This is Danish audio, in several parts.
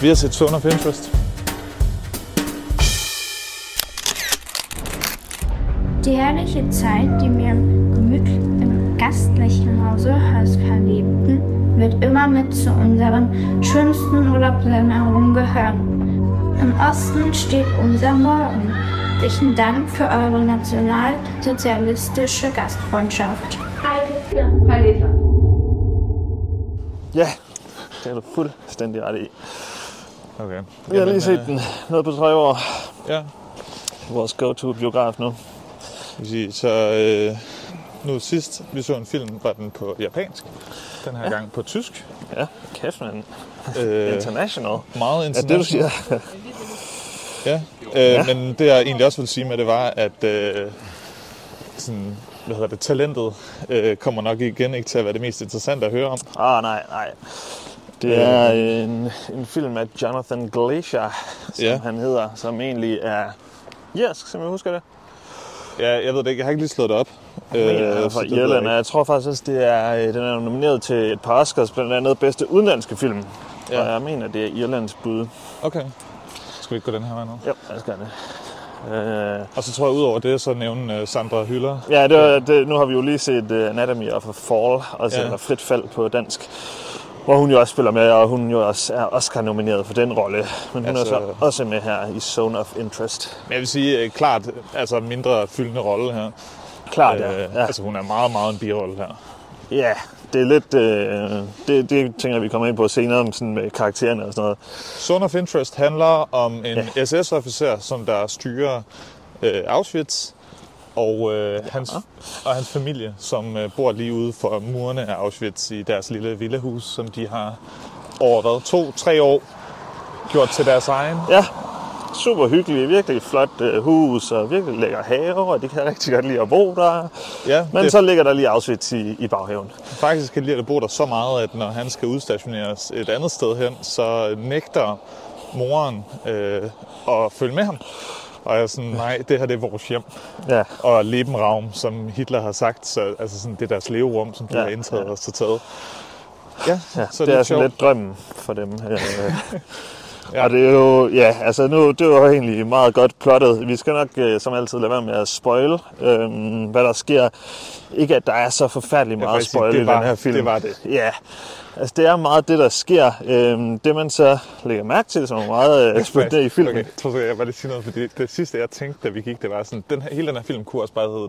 Vi har set Zone of Interest. Die herrliche Zeit, die wir im gastlichen Hause Hörs verlebten, wird immer mit zu unseren schönsten Urlaubserinnerungen gehören. Im Osten steht unser Morgen. Herzlichen Dank für eure nationalsozialistische Gastfreundschaft. Ja, det er du fuldstændig ret i. Okay. Vi har lige set øh, den noget på tre år. Ja, Vores go-to-biograf nu. så øh, nu sidst vi så en film, var den på japansk. Den her ja. gang på tysk. Ja, kæft mand. Øh, International. meget Ja, international. det du siger. Ja, øh, ja. men det jeg egentlig også vil sige med det var, at øh, sådan, hvad hedder det, talentet øh, kommer nok igen ikke til at være det mest interessante at høre om. Ah, nej, nej. Det er en, en film af Jonathan Glacier, som Ja. han hedder, som egentlig er irsk, som jeg husker det. Ja, jeg ved det ikke, jeg har ikke lige slået det op. Øh, så fra Irland, og jeg tror faktisk også, det er, øh, den er nomineret til et par Oscars, blandt andet bedste udenlandske film. Ja. Og jeg mener, det er Irlands bud. Okay. Skal vi ikke gå den her vej nu? Jo, jeg skal det. Øh, Og så tror jeg, udover det, så nævne uh, Sandra Hyller. ja, det, var, det, nu har vi jo lige set uh, Anatomy of a Fall, altså, Ja. ja. Frit Fald på dansk. Hvor hun jo også spiller med, og hun jo også er Oscar-nomineret for den rolle. Men hun Altså- er så også med her i Zone of Interest. Men jeg vil sige, øh, klart, altså mindre fyldende rolle her. Klart, ja. Øh, ja. Altså hun er meget, meget en birolle her. Ja, det er lidt... Øh, det, det tænker vi kommer ind på senere om sådan med karaktererne og sådan noget. Zone of Interest handler om en ja. SS-officer, som der styrer øh, Auschwitz, og, øh, hans, og hans familie, som øh, bor lige ude for murene af Auschwitz i deres lille villahus, som de har over hvad, to-tre år gjort til deres egen. Ja, super hyggeligt, virkelig flot øh, hus og virkelig lækker have, og de kan rigtig godt lide at bo der. Ja, Men det, så ligger der lige Auschwitz i, i baghaven. faktisk kan de lide at bo der så meget, at når han skal udstationeres et andet sted hen, så nægter moren øh, at følge med ham. Og jeg er sådan, nej, det her det er vores hjem. Ja, og Lebenraum, som Hitler har sagt, så altså sådan, det er deres leverum, som de ja, har indtaget ja. og så taget. Ja, ja så det er lidt sådan lidt drømmen for dem. Ja. Og det er jo, ja, altså nu, det var egentlig meget godt plottet. Vi skal nok øh, som altid lade være med at spoil, øh, hvad der sker. Ikke at der er så forfærdeligt meget spoil det i var- den her film. det var det. Ja, altså det er meget det, der sker. Øh, det man så lægger mærke til, som er meget øh, spændende i filmen. Okay, tror jeg, jeg bare lige sige noget, fordi det sidste, jeg tænkte, da vi gik, det var sådan, den her, hele den her film kunne også bare hedde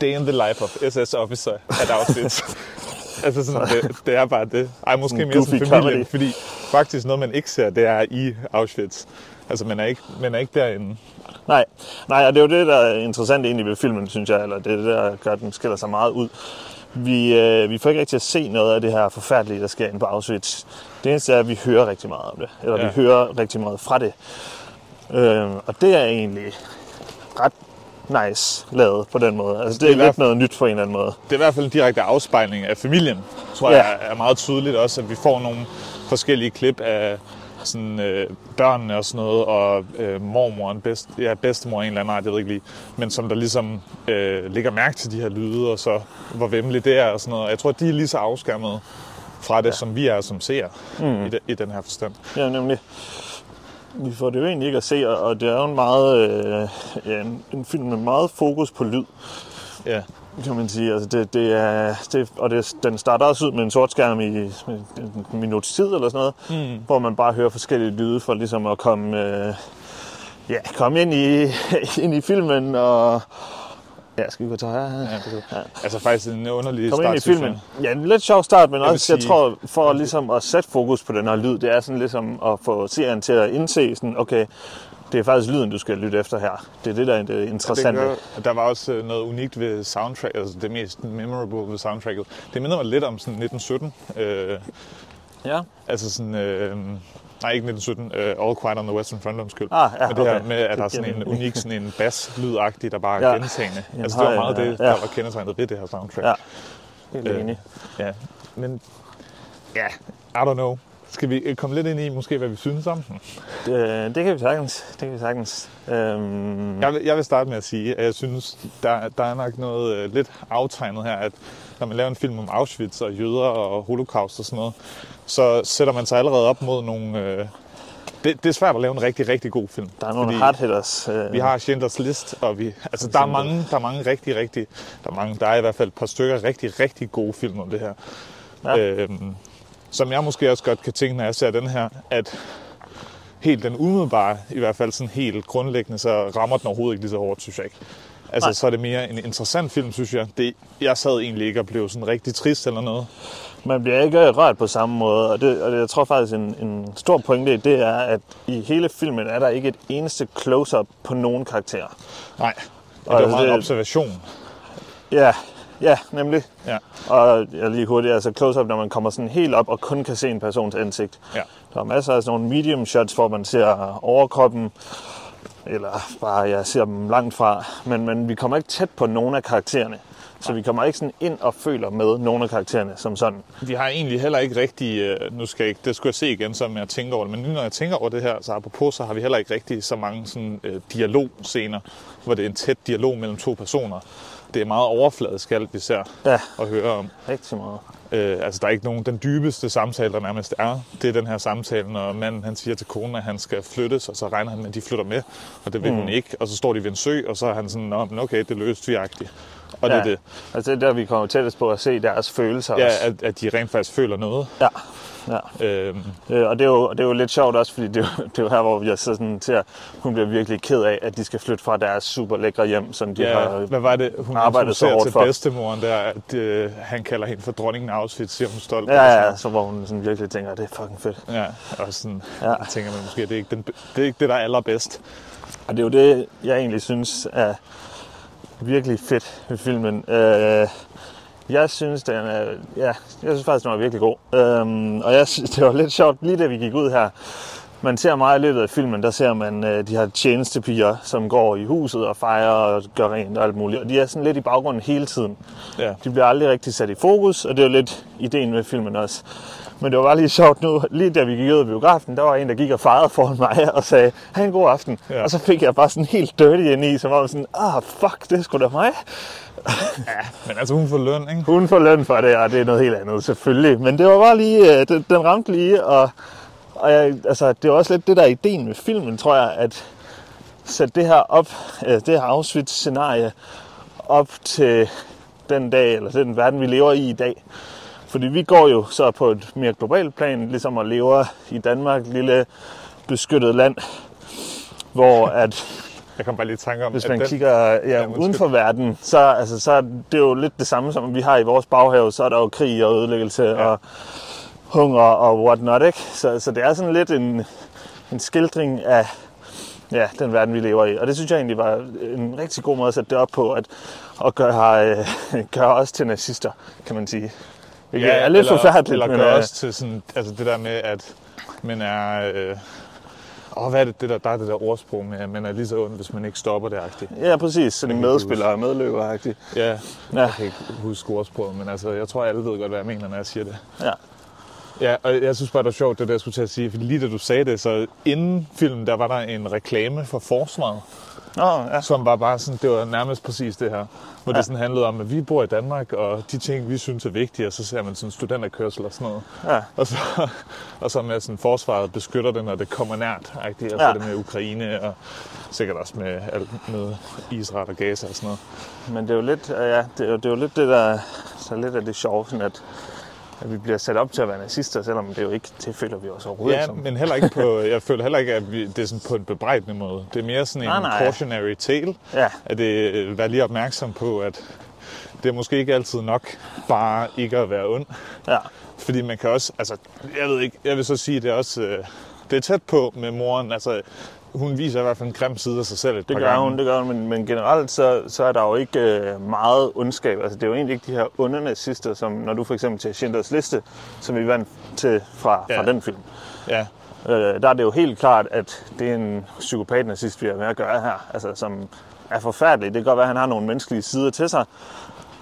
Day in the Life of SS Officer at Auschwitz. altså sådan, det, det, er bare det. Ej, måske mere sådan familien, fordi faktisk noget, man ikke ser, det er i Auschwitz. Altså, man er ikke, man er ikke derinde. Nej, nej, og det er jo det, der er interessant egentlig ved filmen, synes jeg, eller det er det, der gør, at den skiller sig meget ud. Vi, øh, vi får ikke rigtig at se noget af det her forfærdelige, der sker inde på Auschwitz. Det eneste er, at vi hører rigtig meget om det, eller ja. Vi hører rigtig meget fra det. Øh, og det er egentlig ret nice lavet på den måde. Altså, det er, det er lidt noget nyt på en eller anden måde. det er i hvert fald en direkte afspejling af familien, tror Ja. jeg er meget tydeligt også, at vi får nogle forskellige klip af sådan, øh, børnene og sådan noget, og øh, mormoren, bedst, ja, bedstemor en eller anden art, jeg ved ikke lige, men som der ligesom øh, lægger mærke til de her lyde, og så hvor vemmeligt det er og sådan noget. Jeg tror, de er lige så afskærmet fra det, ja. som vi er som ser mm. i, de, i den her forstand. Ja, nemlig. Vi får det jo egentlig ikke at se, og- og det er jo en meget øh, ja, en, en film med meget fokus på lyd. Ja. Kan man sige. Altså det, det er, det, og det, den starter også ud med en sort skærm i med en minuts tid eller sådan noget, mm. hvor man bare hører forskellige lyde for ligesom at komme, øh, ja, komme ind, i, ind i filmen og... Ja, skal vi gå til højre? Ja, ja. Altså faktisk en underlig Kom ind i start filmen. Ja, en lidt sjov start, men vil også, jeg sige- tror, for ligesom at sætte fokus på den her lyd, det er sådan ligesom at få seeren til at indse, sådan, okay, det er faktisk lyden, du skal lytte efter her. Det er det, der er det interessante. Det gør, der var også øh, noget unikt ved soundtrack, altså det mest memorable ved soundtracket. Det minder mig lidt om sådan 1917. Øh, Ja. altså sådan, øh, nej ikke 1917, øh, All Quiet on the Western Front, undskyld. Ah, ja, Men det her med, at der er sådan en unik, sådan en bass-lydagtig, der bare er Ja. gentagende. Altså det var meget det, der ja. var kendetegnet ved det her soundtrack. Ja. Helt Øh, enig. ja. Men ja, I don't know. Skal vi øh, komme lidt ind i, måske, hvad vi synes om den? Det, det kan vi sagtens. Det kan vi sagtens. Øhm, Jeg vil, jeg vil starte med at sige, at jeg synes, der, der er nok noget øh, lidt aftegnet her, at når man laver en film om Auschwitz og jøder og holocaust og sådan noget, så sætter man sig allerede op mod nogle, øh, det, det er svært at lave en rigtig, rigtig god film. Der er nogle Fordi hard hitters. Øh, Vi har Schindlers List, og vi, altså, der er mange, der er mange rigtig, rigtig, der er mange, der er i hvert fald et par stykker rigtig, rigtig gode film om det her. Ja. Øhm, som jeg måske også godt kan tænke, når jeg ser den her, at helt den umiddelbare, i hvert fald sådan helt grundlæggende, så rammer den overhovedet ikke lige så hårdt, synes jeg ikke. Altså, Nej. så er det mere en interessant film, synes jeg. Det, jeg sad egentlig ikke og blev sådan rigtig trist eller noget. Man bliver ikke rørt på samme måde, og, det, og det, jeg tror faktisk, en, en stor pointe i det er, at i hele filmen er der ikke et eneste close-up på nogen karakterer. Nej, og Og det var meget en det- observation. Ja, ja, nemlig. Ja. Og jeg lige hurtigt, altså close-up, når man kommer sådan helt op og kun kan se en persons ansigt. Ja. Der er masser af sådan nogle medium shots, hvor man ser overkroppen, eller bare, jeg ser dem langt fra. Men, men vi kommer ikke tæt på nogen af karaktererne. Så vi kommer ikke sådan ind og føler med nogen af karaktererne som sådan. Vi har egentlig heller ikke rigtig, øh, nu skal jeg ikke, det skulle jeg se igen, som jeg tænker over det, men nu når jeg tænker over det her, så apropos, så har vi heller ikke rigtig så mange sådan, øh, dialogscener, hvor det er en tæt dialog mellem to personer. Det er meget overfladisk alt, vi ser Ja, og hører om. rigtig meget. Øh, altså, der er ikke nogen, den dybeste samtale, der nærmest er, det er den her samtale, når manden han siger til konen, at han skal flyttes, og så regner han med, at de flytter med, og det vil mm. hun ikke, og så står de ved en sø, og så er han sådan, Nå, men okay, det løste vi -agtigt. Og det er det. Altså det er der, vi kommer tættest på at se deres følelser Ja, også. at, at de rent faktisk føler noget. Ja, ja. Øhm, Øh, og det er, jo, det er jo lidt sjovt også, fordi det er jo, det er jo her, hvor jeg så sådan ser, hun bliver virkelig ked af, at de skal flytte fra deres super lækre hjem, som de Ja, har hvad var det, hun arbejdet så hårdt til for. bedstemoren der, at øh, han kalder hende for dronningen af Auschwitz, siger hun stolt. Ja, og ja, sådan ja, så hvor hun sådan virkelig tænker, det er fucking fedt. ja, og sådan, ja. tænker man måske, at det er ikke, den, det er ikke det, der er allerbedst. Og det er jo det, jeg egentlig synes er virkelig fedt ved filmen. Øh, jeg synes, den er, ja, jeg synes faktisk, den var virkelig god. Øhm, og jeg synes, det var lidt sjovt, lige da vi gik ud her. Man ser meget i løbet af filmen, der ser man øh, de her tjenestepiger, som går i huset og fejrer og gør rent og alt muligt. Og de er sådan lidt i baggrunden hele tiden. Ja. De bliver aldrig rigtig sat i fokus, og det er jo lidt ideen med filmen også. Men det var bare lige sjovt nu, lige da vi gik ud af biografen, der var en, der gik og fejrede foran mig og sagde, ha' en god aften. Ja. Ja. Og så fik jeg bare sådan helt dirty ind i, som om sådan, ah fuck, det er sgu da mig. Men altså, hun får løn, ikke? Hun får løn for det, og det er noget helt andet, selvfølgelig. Men det var bare lige, øh, den, den ramte lige, og, og jeg, altså, det er også lidt det der er ideen med filmen, tror jeg, at sætte det her op, øh, det her Auschwitz-scenarie op til den dag, eller den verden, vi lever i i dag. Fordi vi går jo så på et mere globalt plan, ligesom at lever i Danmark, lille beskyttet land, hvor at Jeg kom bare lige i tanke om, hvis man den, kigger ja, undskyld. uden for verden, så, altså, så er det jo lidt det samme, som vi har i vores baghave. Så er der jo krig og ødelæggelse ja. og hunger og whatnot, ikke? Så, så det er sådan lidt en, en skildring af ja, den verden, vi lever i. Og det synes jeg egentlig var en rigtig god måde at sætte det op på, at, at gøre, øh, gøre os til nazister, kan man sige. Hvilket er lidt eller, forfærdeligt, Eller men gør øh, også til sådan, altså det der med, at man er... Øh, åh, hvad er det, det der, der er det der ordsprog med, at man er lige så ond, hvis man ikke stopper det, agtigt. ja, præcis. Sådan en medspiller og medløber -agtigt. Ja, Ja. jeg kan ikke huske ordsproget, men altså, jeg tror, alle ved godt, hvad jeg mener, når jeg siger det. Ja. Ja, og jeg synes bare, det var sjovt, det der jeg skulle til at sige, fordi lige da du sagde det, så inden filmen, der var der en reklame for forsvaret, Nå, ja. som var bare sådan, det var nærmest præcis det her, hvor Ja. det sådan handlede om, at vi bor i Danmark, og de ting, vi synes er vigtige, og så ser man sådan studenterkørsel og sådan noget. Ja. Og så, og så med sådan, forsvaret beskytter det, når det kommer nært, agtigt, og så Ja. det med Ukraine, og sikkert også med, alt med Israel og Gaza og sådan noget. Men det er jo lidt, ja, det er jo, det er jo lidt det, der så lidt af det sjove, sådan at, at vi bliver sat op til at være nazister, selvom det jo ikke, det føler vi os overhovedet Ja, som. men heller ikke på, jeg føler heller ikke, at vi, det er sådan på en bebrejdende måde. Det er mere sådan en Nej, nej. cautionary tale, Ja, at det øh, være lige opmærksom på, at det er måske ikke altid nok bare ikke at være ond. ja, Fordi man kan også, altså, jeg ved ikke, jeg vil så sige, det er også, øh, det er tæt på med moren, altså, hun viser i hvert fald en grim side af sig selv et det par gør gange. hun, det gør hun, men, men generelt så, så er der jo ikke øh, meget ondskab. Altså det er jo egentlig ikke de her onde nazister, som når du for eksempel til Schindlers Liste, som vi vandt til fra, Ja. fra den film. Ja, Øh, der er det jo helt klart, at det er en psykopat-nazist, vi har med at gøre her, altså, som er forfærdelig. Det kan godt være, at han har nogle menneskelige sider til sig,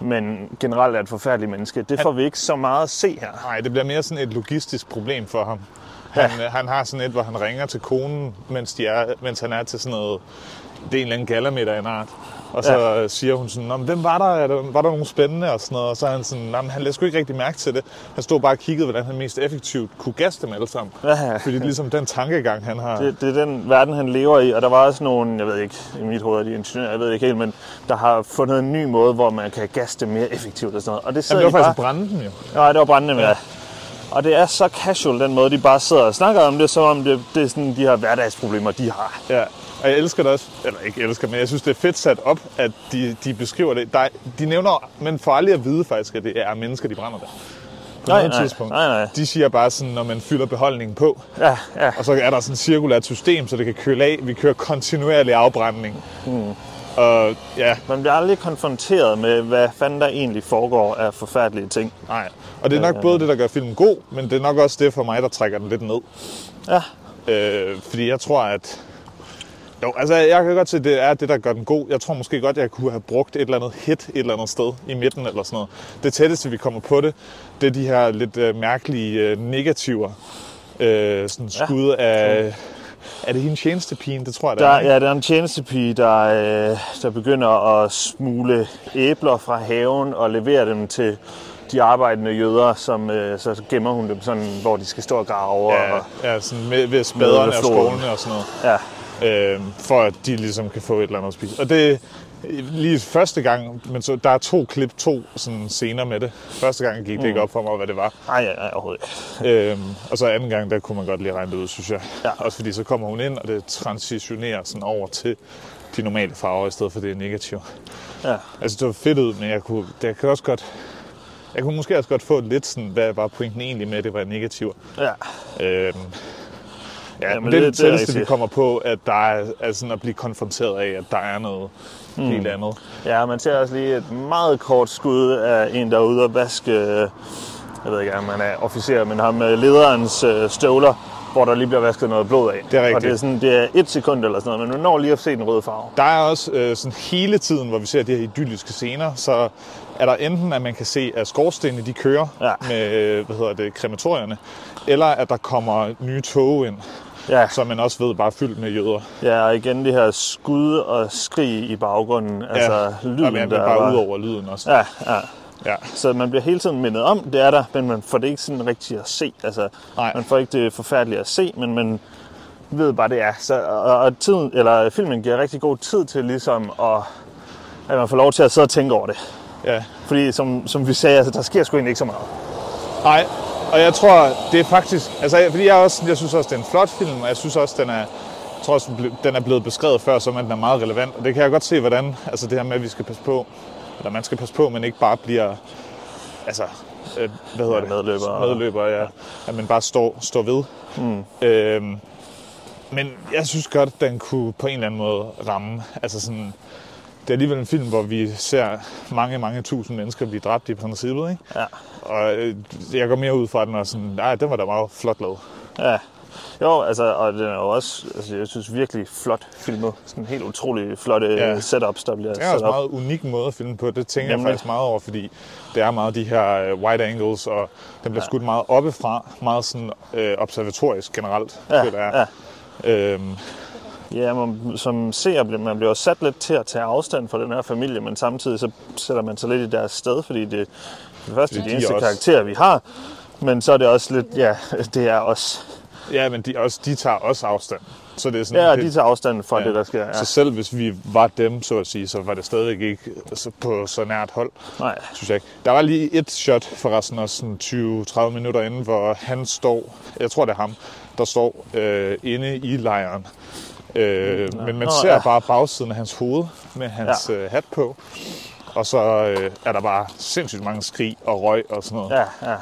men generelt er et forfærdeligt menneske. Det får vi ikke så meget at se her. nej, det bliver mere sådan et logistisk problem for ham. Han, ja. han har sådan et, hvor han ringer til konen, mens, de er, mens han er til sådan noget, det er en eller anden gallermiddag i en art. Og så ja. siger hun sådan, "Nå, men hvem var der? Er der? Var der nogen spændende? Og sådan noget. Og så er han sådan, "Nå, men han lagde sgu ikke rigtig mærke til det. Han stod bare og kiggede, hvordan han mest effektivt kunne gasse dem alle sammen. Ja, ja. Fordi det er ligesom den tankegang, han har. Det, det er den verden, han lever i, og der var også nogle, jeg ved ikke, i mit hoved er de ingeniører, jeg ved ikke helt, men der har fundet en ny måde, hvor man kan gasse det mere effektivt og sådan noget. Og det Jamen, det var de faktisk bare... brænde dem jo. Nej, det var brændende, ja. Og det er så casual, den måde, de bare sidder og snakker om det, som om det, det er sådan de her hverdagsproblemer, de har. Ja, og jeg elsker det også, eller ikke elsker, men jeg synes, det er fedt sat op, at de, de beskriver det. Der, de nævner, men for aldrig at vide faktisk, at det er mennesker, de brænder der. På Nej, noget nej, tidspunkt. nej, nej. De siger bare sådan, når man fylder beholdningen på, Ja, ja. og så er der sådan et cirkulært system, så det kan køle af. Vi kører kontinuerlig afbrænding. Mm. Og ja, Man bliver aldrig konfronteret med, hvad fanden der egentlig foregår af forfærdelige ting. nej. Og det er nok både det, der gør filmen god, men det er nok også det for mig, der trækker den lidt ned. Ja, Øh, fordi jeg tror, at... Jo, altså jeg kan godt se, at det er det, der gør den god. Jeg tror måske godt, jeg kunne have brugt et eller andet hit et eller andet sted i midten eller sådan noget. Det tætteste, vi kommer på det, det er de her lidt øh, mærkelige øh, negativer. Øh, sådan skud ja. af... Er det hende tjenestepigen? Det tror jeg, det der, er. ja, der er en tjenestepige, der, øh, der begynder at smule æbler fra haven og levere dem til de arbejdende jøder, som øh, så gemmer hun dem sådan, hvor de skal stå og grave. Ja, Og, ja, sådan med, ved spaderne og skålene og sådan noget. ja, øh, for at de ligesom kan få et eller andet at spise. Og det lige første gang, men så, der er to klip, to sådan scener med det. Første gang gik det ikke op for mig, hvad det var. nej, nej, overhovedet ikke. Øhm, og så anden gang, der kunne man godt lige regne det ud, synes jeg. Ja. Også fordi så kommer hun ind, og det transitionerer sådan over til de normale farver, i stedet for det er negativ. Ja. Altså, det var fedt ud, men jeg kunne, det kan også godt... Jeg kunne måske også godt få lidt sådan, hvad var pointen egentlig med, at det var negativ. Ja. Øhm, ja, Jamen, men det er det tætteste, vi kommer på, at der er, er sådan at blive konfronteret af, at der er noget mm. helt andet. Ja, man ser også lige et meget kort skud af en, der er ude og vaske, øh, jeg ved ikke, om han er officer, men ham med lederens øh, støvler, hvor der lige bliver vasket noget blod af. Det er rigtigt. Og det er, sådan, det er et sekund eller sådan noget, men man når lige at se den røde farve. Der er også øh, sådan hele tiden, hvor vi ser de her idylliske scener, så er der enten, at man kan se, at skorstenene de kører Ja. med, øh, hvad hedder det, krematorierne, eller at der kommer nye tog ind, Ja, som man også ved bare er fyldt med jøder. ja, og igen det her skud og skrig i baggrunden, altså lyden, Jamen, der bare var- ud over lyden også. Ja, ja. ja. Så man bliver hele tiden mindet om, det er der, men man får det ikke sådan rigtigt at se. Altså, Nej. man får ikke det forfærdelige at se, men man ved bare, det er. Så, og, og tiden, eller filmen giver rigtig god tid til ligesom at, at man får lov til at sidde og tænke over det. ja. Fordi som, som vi sagde, altså, der sker sgu egentlig ikke så meget. Nej, og jeg tror, det er faktisk... Altså, fordi jeg, også, jeg synes også, det er en flot film, og jeg synes også, den er... Jeg tror også, den er blevet beskrevet før, som at den er meget relevant. Og det kan jeg godt se, hvordan... Altså det her med, at vi skal passe på... Eller man skal passe på, men ikke bare bliver... Altså, øh, hvad hedder Ja, det? medløber. Medløber, ja. At man bare står, står ved. Mm. Øhm, men jeg synes godt, at den kunne på en eller anden måde ramme. Altså sådan... Det er alligevel en film, hvor vi ser mange, mange tusind mennesker blive dræbt i princippet, ikke? Ja. Og øh, jeg går mere ud fra den og sådan, nej, den var da meget flot lavet. Ja. Jo, altså, og den er jo også, altså, jeg synes virkelig flot filmet. Sådan helt utrolig flotte Ja. ja. setups, der bliver Det er sat også op. en meget unik måde at filme på. Det tænker Nemlig. jeg faktisk meget over, fordi det er meget de her øh, wide angles, og den bliver skudt meget oppefra, meget sådan øh, observatorisk generelt, Ja, føler jeg. Øhm, Ja, man, som ser, bliver man bliver sat lidt til at tage afstand fra den her familie, men samtidig så sætter man sig lidt i deres sted, fordi det, det første Fordi de de eneste også- karakterer, vi har. Men så er det også lidt, ja, det er os. ja, men de, også, de tager også afstand. Så det er sådan, Ja, det, de tager afstand fra ja. det, der sker. Ja. Så selv hvis vi var dem, så at sige, så var det stadigvæk ikke på så nært hold. Nej, synes jeg ikke. Der var lige et shot forresten også sådan 20-30 minutter inden, hvor han står, jeg tror det er ham, der står øh, inde i lejren. Øh, men man Nå, ser ja. bare bagsiden af hans hoved med hans ja. øh, hat på. Og så øh, er der bare sindssygt mange skrig og røg og sådan noget. ja, ja,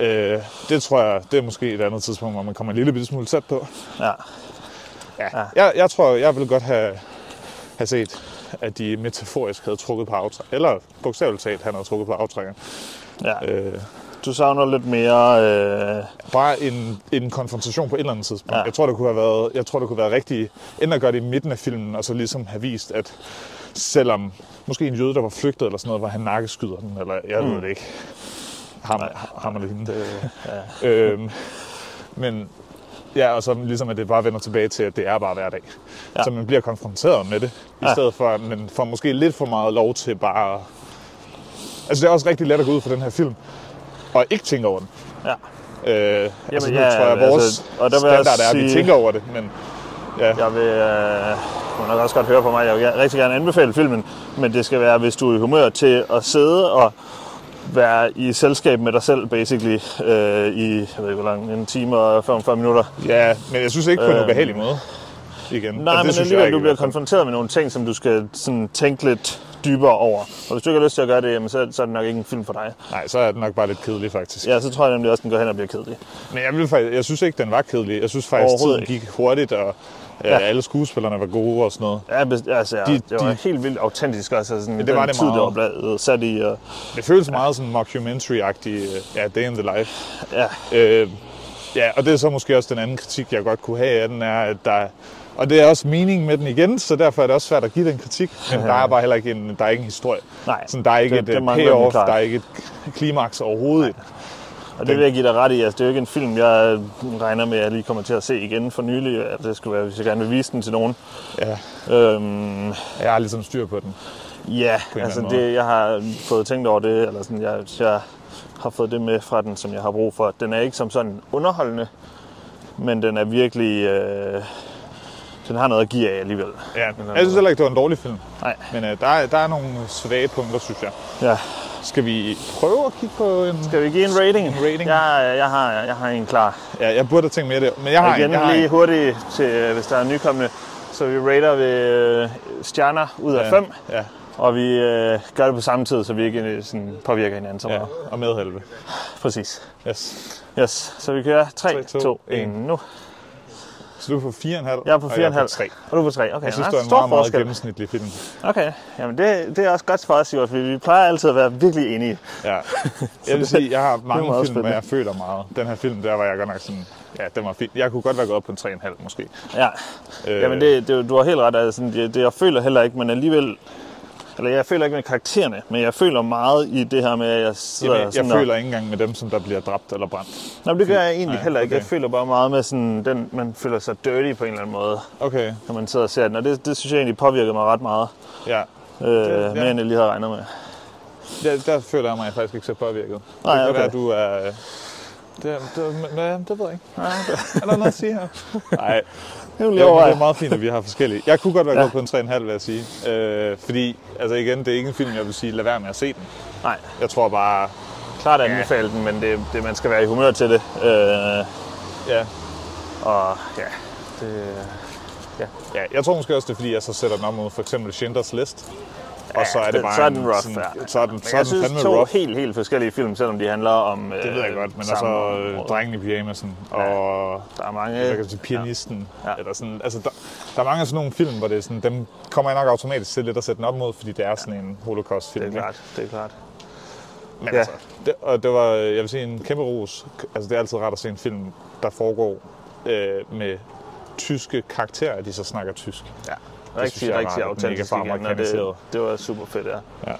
Øh, det tror jeg, det er måske et andet tidspunkt, hvor man kommer en lille bitte smule tæt på. ja. Ja. ja. Jeg, jeg tror, jeg ville godt have, have set, at de metaforisk havde trukket på aftræk. Eller bogstaveligt talt, han havde trukket på aftrækkeren. ja. Øh, Du savner lidt mere... Øh, bare en, en konfrontation på et eller andet tidspunkt. Ja. Jeg tror, det kunne have været, jeg tror, det kunne være rigtig, enten at gøre det i midten af filmen, og så ligesom have vist, at selvom måske en jøde, der var flygtet eller sådan noget, hvor han nakkeskyder den, eller jeg mm. ved det ikke. Ham, ham eller hende. det, ja. Øhm, men Ja, og så ligesom at det bare vender tilbage til, at det er bare hverdag. Ja. Ja. Så man bliver konfronteret med det, i Ja. stedet for, at man får måske lidt for meget lov til bare... Altså det er også rigtig let at gå ud for den her film, og ikke tænke over den. Ja. Øh, altså nu ja, tror jeg, at vores altså, og der vil standard er, at vi tænker over det, men ja, Jeg vil, øh, må nok også godt høre på mig, jeg vil rigtig gerne anbefale filmen, men det skal være, hvis du er i humør til at sidde og være i selskab med dig selv, basically, øh, i, jeg ved ikke hvor lang, en time og 45 minutter. ja, men jeg synes ikke på en Øhm, ubehagelig måde. Igen. Nej, Altså, det men alligevel, du bliver konfronteret med nogle ting, som du skal sådan, tænke lidt dybere over. Og hvis du ikke har lyst til at gøre det, jamen, så, så er det nok ikke en film for dig. Nej, så er det nok bare lidt kedelig, faktisk. Ja, så tror jeg nemlig også, den går hen og bliver kedelig. Men jeg, vil faktisk, jeg synes ikke, den var kedelig. Jeg synes faktisk, tiden gik hurtigt, og ja. Ja. alle skuespillerne var gode og sådan noget. Ja, altså, ja, De- det var de- helt vildt autentisk også. Altså, sådan, det var det tid, det var meget. blevet sat i. Og, Det føles meget sådan mockumentary-agtig, øh, ja, day in the life. ja, Øh, ja, og det er så måske også den anden kritik, jeg godt kunne have af den, er, at der og det er også meningen med den igen, så derfor er det også svært at give den kritik. Men der er bare heller ikke en, der er ikke en historie. Nej, Sådan, der er ikke det- et det øh, payoff, der er ikke et klimaks overhovedet. ikke. Og det vil jeg give dig ret i. Altså, det er jo ikke en film, jeg regner med, at jeg lige kommer til at se igen for nylig. At det skulle være, hvis jeg gerne vil vise den til nogen. Ja, Øhm, jeg har ligesom styr på den. ja, en altså det, jeg har fået tænkt over det, eller sådan, jeg, jeg har fået det med fra den, som jeg har brug for. Den er ikke som sådan underholdende, men den er virkelig... Øh, den har noget at give af alligevel. Ja, anden jeg synes heller ikke, det var en dårlig film. Nej. Men øh, der, er, der er nogle svage punkter, synes jeg. Ja. Skal vi prøve at kigge på en... Skal vi give en rating? En rating? Jeg, jeg, har, jeg har en klar. Ja, jeg burde have tænkt mere det, men jeg har Igen en. Har lige en. hurtigt, til, øh, hvis der er nykommende. Så vi rater ved øh, stjerner ud af 5. Ja, Og vi øh, gør det på samme tid, så vi ikke øh, sådan, påvirker hinanden så ja, meget. og med helvede. Præcis. Yes. Yes, så vi kører 3, Tre, 2, to, 1 en. nu. Så du er på 4,5? Jeg er på og 4,5. Jeg er på 3. Og du er på 3. Okay, Jeg synes, det er en stor meget, meget gennemsnitlig film. Okay, jamen det, det er også godt for os, Sivert, fordi vi plejer altid at være virkelig enige. Ja. Jeg vil sige, jeg har mange film, hvor spændende. jeg føler meget. Den her film, der var jeg godt nok sådan... Ja, den var fin. Jeg kunne godt være gået op på en 3,5 måske. Ja, Øh, jamen det, det, du har helt ret. Altså, det, det, jeg føler heller ikke, men alligevel... Eller jeg føler ikke med karaktererne, men jeg føler meget i det her med, at jeg sidder Jamen, jeg sådan føler ikke engang med dem, som der bliver dræbt eller brændt. Men det gør jeg egentlig Nej, heller ikke. Jeg okay. føler bare meget med sådan, den, man føler sig dirty på en eller anden måde, Okay, når man sidder og ser den. Og det, det synes jeg egentlig påvirker mig ret meget, ja. øh, ja. mere end jeg lige havde regnet med. Der, der føler jeg mig faktisk ikke så påvirket. Nej, det kan okay. være, du er... øh, Det, det, men, det ved jeg ikke. Er der noget at sige her? Nej, Det vil Ja, jeg men overveje. det er meget fint, at vi har forskellige. Jeg kunne godt være Ja. ja. gået på en 3,5, vil jeg sige. Øh, fordi, altså igen, det er ikke en film, jeg vil sige, lad være med at se den. Nej, Jeg tror bare, klart anbefale den, men det, det, man skal være i humør til det. Øh, ja, og ja, det, ja, jeg tror måske også, det er fordi, jeg så sætter den op mod for eksempel Schindlers List. Og så er det bare så er en den rough, sådan, ja. så er den, så er jeg den synes, fandme to rough. helt, helt forskellige film, selvom de handler om Det ved jeg godt, men samme altså øh. Drengen i pyjamasen og Der er mange... hvad kan jeg sige, pianisten. Ja. Ja. Eller sådan, altså, der, der, er mange af sådan nogle film, hvor det er sådan, dem kommer jeg nok automatisk til lidt at sætte den op mod, fordi det er sådan en holocaust-film. Det er ikke? klart, det er klart. Men Ja. ja. altså, det, og det var, jeg vil sige, en kæmpe ros. Altså, det er altid rart at se en film, der foregår øh, med tyske karakterer, at de så snakker tysk. Ja, synes rigtig, jeg rigtig autentisk igen, og det, det var super fedt, ja. Ja.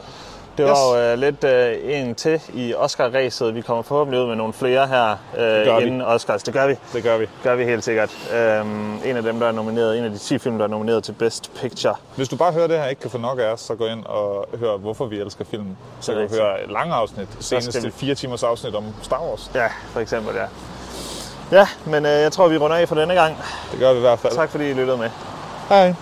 Det var Yes. jo øh, lidt øh, en til i Oscar-ræset. Vi kommer forhåbentlig ud med nogle flere her øh, gør vi. inden Oscars. Det gør vi. Det gør vi. gør vi helt sikkert. Øhm, en af dem, der er nomineret, en af de 10 film, der er nomineret til Best Picture. Hvis du bare hører det her ikke kan få nok af os, så gå ind og hør, hvorfor vi elsker film. Så Det kan du høre et langt afsnit. Senest skal vi- et fire timers afsnit om Star Wars. Ja, for eksempel, ja. Ja, men øh, jeg tror, vi runder af for denne gang. Det gør vi i hvert fald. Tak fordi I lyttede med. Hej.